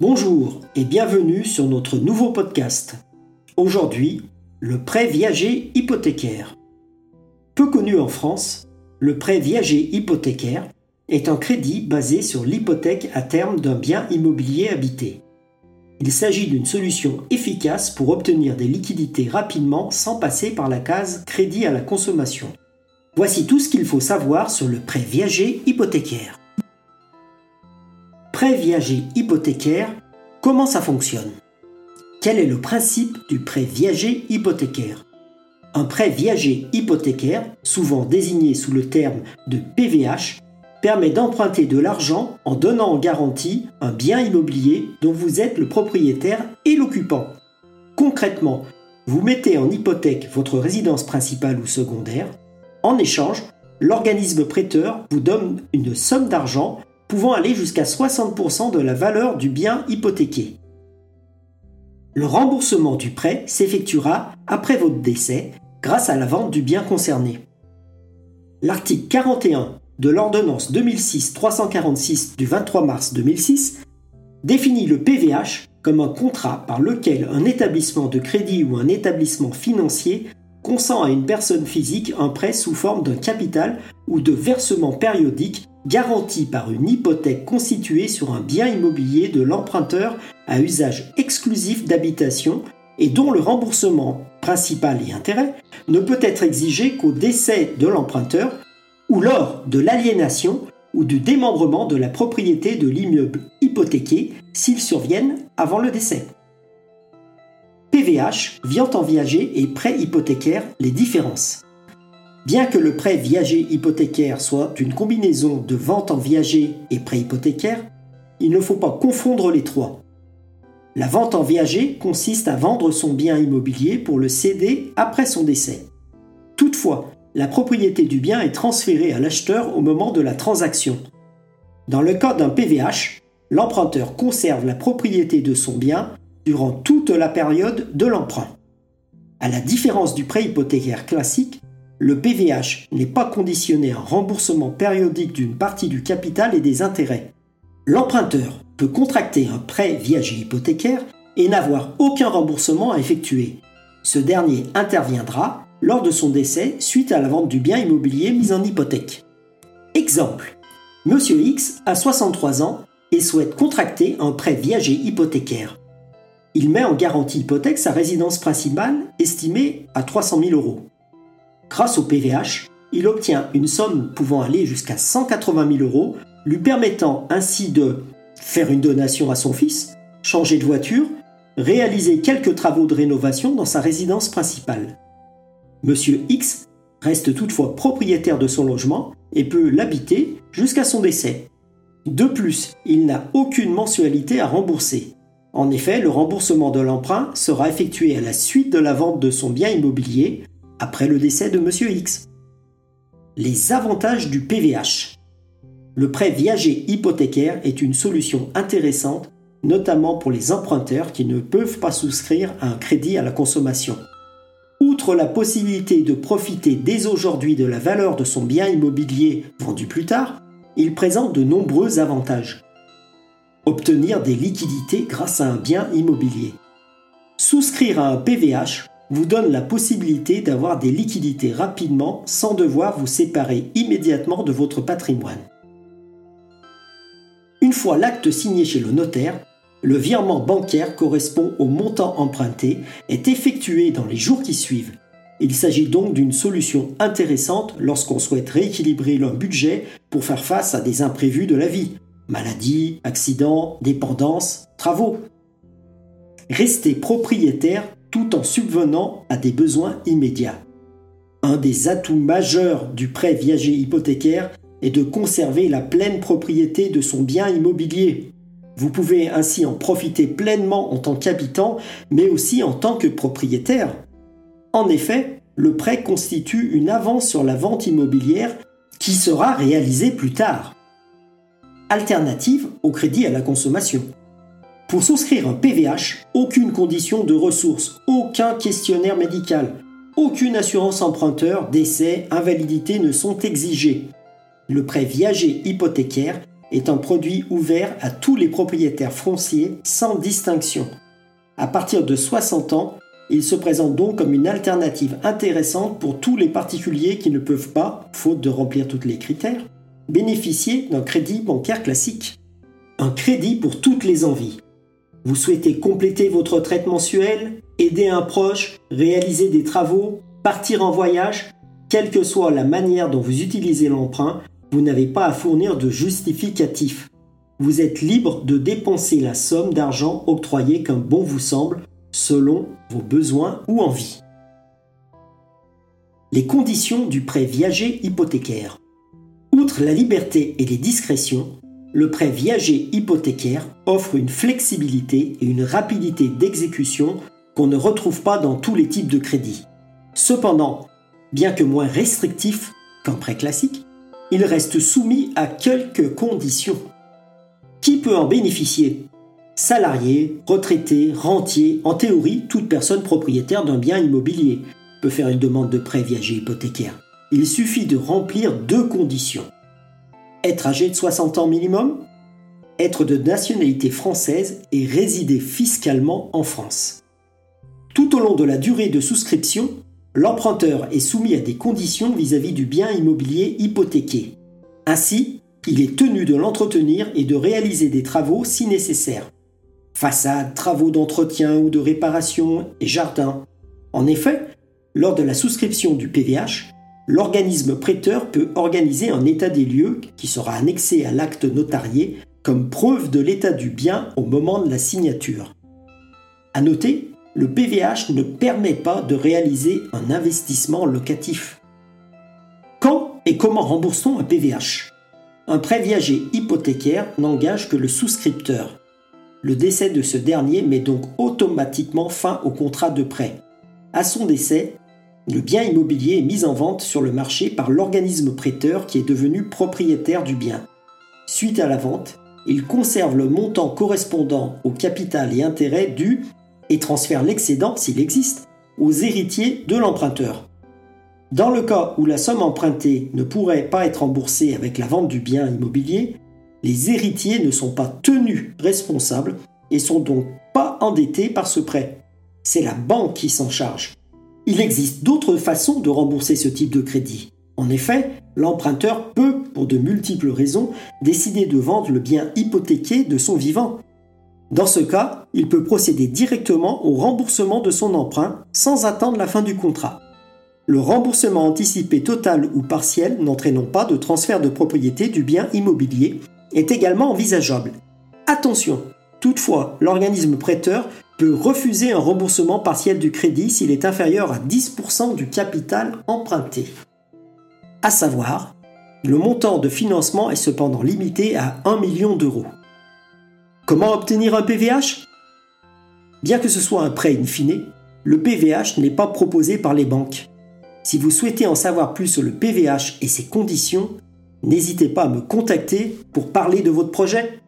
Bonjour et bienvenue sur notre nouveau podcast. Aujourd'hui, le prêt viager hypothécaire. Peu connu en France, le prêt viager hypothécaire est un crédit basé sur l'hypothèque à terme d'un bien immobilier habité. Il s'agit d'une solution efficace pour obtenir des liquidités rapidement sans passer par la case crédit à la consommation. Voici tout ce qu'il faut savoir sur le prêt viager hypothécaire. Prêt viager hypothécaire, comment ça fonctionne? Quel est le principe du prêt viager hypothécaire? Un prêt viager hypothécaire, souvent désigné sous le terme de PVH, permet d'emprunter de l'argent en donnant en garantie un bien immobilier dont vous êtes le propriétaire et l'occupant. Concrètement, vous mettez en hypothèque votre résidence principale ou secondaire. En échange, l'organisme prêteur vous donne une somme d'argent pouvant aller jusqu'à 60% de la valeur du bien hypothéqué. Le remboursement du prêt s'effectuera après votre décès grâce à la vente du bien concerné. L'article 41 de l'ordonnance 2006-346 du 23 mars 2006 définit le PVH comme un contrat par lequel un établissement de crédit ou un établissement financier consent à une personne physique un prêt sous forme d'un capital ou de versement périodique garanti par une hypothèque constituée sur un bien immobilier de l'emprunteur à usage exclusif d'habitation et dont le remboursement principal et intérêt ne peut être exigé qu'au décès de l'emprunteur ou lors de l'aliénation ou du démembrement de la propriété de l'immeuble hypothéqué s'ils surviennent avant le décès. PVH, viande en viager et prêt hypothécaire, les différences. Bien que le prêt viager hypothécaire soit une combinaison de vente en viager et prêt hypothécaire, il ne faut pas confondre les trois. La vente en viager consiste à vendre son bien immobilier pour le céder après son décès. Toutefois, la propriété du bien est transférée à l'acheteur au moment de la transaction. Dans le cas d'un PVH, l'emprunteur conserve la propriété de son bien durant toute la période de l'emprunt. À la différence du prêt hypothécaire classique, le PVH n'est pas conditionné à un remboursement périodique d'une partie du capital et des intérêts. L'emprunteur peut contracter un prêt viager hypothécaire et n'avoir aucun remboursement à effectuer. Ce dernier interviendra lors de son décès suite à la vente du bien immobilier mis en hypothèque. Exemple. Monsieur X a 63 ans et souhaite contracter un prêt viager hypothécaire. Il met en garantie hypothèque sa résidence principale estimée à 300 000 euros. Grâce au PVH, il obtient une somme pouvant aller jusqu'à 180 000 euros, lui permettant ainsi de faire une donation à son fils, changer de voiture, réaliser quelques travaux de rénovation dans sa résidence principale. Monsieur X reste toutefois propriétaire de son logement et peut l'habiter jusqu'à son décès. De plus, il n'a aucune mensualité à rembourser. En effet, le remboursement de l'emprunt sera effectué à la suite de la vente de son bien immobilier après le décès de Monsieur X. Les avantages du PVH. Le prêt viager hypothécaire est une solution intéressante, notamment pour les emprunteurs qui ne peuvent pas souscrire à un crédit à la consommation. Outre la possibilité de profiter dès aujourd'hui de la valeur de son bien immobilier vendu plus tard, il présente de nombreux avantages. Obtenir des liquidités grâce à un bien immobilier. Souscrire à un PVH vous donne la possibilité d'avoir des liquidités rapidement sans devoir vous séparer immédiatement de votre patrimoine. Une fois l'acte signé chez le notaire, le virement bancaire correspond au montant emprunté, est effectué dans les jours qui suivent. Il s'agit donc d'une solution intéressante lorsqu'on souhaite rééquilibrer leur budget pour faire face à des imprévus de la vie. Maladie, accident, dépendance, travaux. Rester propriétaire tout en subvenant à des besoins immédiats. Un des atouts majeurs du prêt viager hypothécaire est de conserver la pleine propriété de son bien immobilier. Vous pouvez ainsi en profiter pleinement en tant qu'habitant, mais aussi en tant que propriétaire. En effet, le prêt constitue une avance sur la vente immobilière qui sera réalisée plus tard. Alternative au crédit à la consommation. Pour souscrire un PVH, aucune condition de ressources, aucun questionnaire médical, aucune assurance emprunteur, décès, invalidité ne sont exigés. Le prêt viager hypothécaire est un produit ouvert à tous les propriétaires fonciers sans distinction. À partir de 60 ans, il se présente donc comme une alternative intéressante pour tous les particuliers qui ne peuvent pas, faute de remplir tous les critères, bénéficier d'un crédit bancaire classique. Un crédit pour toutes les envies. Vous souhaitez compléter votre retraite mensuelle, aider un proche, réaliser des travaux, partir en voyage Quelle que soit la manière dont vous utilisez l'emprunt, vous n'avez pas à fournir de justificatif. Vous êtes libre de dépenser la somme d'argent octroyée comme bon vous semble, selon vos besoins ou envies. Les conditions du prêt viager hypothécaire. Outre la liberté et les discrétions, le prêt viager hypothécaire offre une flexibilité et une rapidité d'exécution qu'on ne retrouve pas dans tous les types de crédits. Cependant, bien que moins restrictif qu'un prêt classique, il reste soumis à quelques conditions. Qui peut en bénéficier? Salarié, retraité, rentier, en théorie, toute personne propriétaire d'un bien immobilier peut faire une demande de prêt viager hypothécaire. Il suffit de remplir deux conditions. Être âgé de 60 ans minimum, être de nationalité française et résider fiscalement en France. Tout au long de la durée de souscription, l'emprunteur est soumis à des conditions vis-à-vis du bien immobilier hypothéqué. Ainsi, il est tenu de l'entretenir et de réaliser des travaux si nécessaire. Façades, travaux d'entretien ou de réparation et jardins. En effet, lors de la souscription du PVH, l'organisme prêteur peut organiser un état des lieux qui sera annexé à l'acte notarié comme preuve de l'état du bien au moment de la signature. À noter, le PVH ne permet pas de réaliser un investissement locatif. Quand et comment rembourse-t-on un PVH Un prêt viager hypothécaire n'engage que le souscripteur. Le décès de ce dernier met donc automatiquement fin au contrat de prêt. À son décès, le bien immobilier est mis en vente sur le marché par l'organisme prêteur qui est devenu propriétaire du bien. Suite à la vente, il conserve le montant correspondant au capital et intérêt dû et transfère l'excédent, s'il existe, aux héritiers de l'emprunteur. Dans le cas où la somme empruntée ne pourrait pas être remboursée avec la vente du bien immobilier, les héritiers ne sont pas tenus responsables et sont donc pas endettés par ce prêt. C'est la banque qui s'en charge. Il existe d'autres façons de rembourser ce type de crédit. En effet, l'emprunteur peut, pour de multiples raisons, décider de vendre le bien hypothéqué de son vivant. Dans ce cas, il peut procéder directement au remboursement de son emprunt sans attendre la fin du contrat. Le remboursement anticipé total ou partiel n'entraînant pas de transfert de propriété du bien immobilier est également envisageable. Attention, toutefois, l'organisme prêteur peut refuser un remboursement partiel du crédit s'il est inférieur à 10% du capital emprunté. À savoir, le montant de financement est cependant limité à 1 million d'euros. Comment obtenir un PVH Bien que ce soit un prêt in fine, le PVH n'est pas proposé par les banques. Si vous souhaitez en savoir plus sur le PVH et ses conditions, n'hésitez pas à me contacter pour parler de votre projet.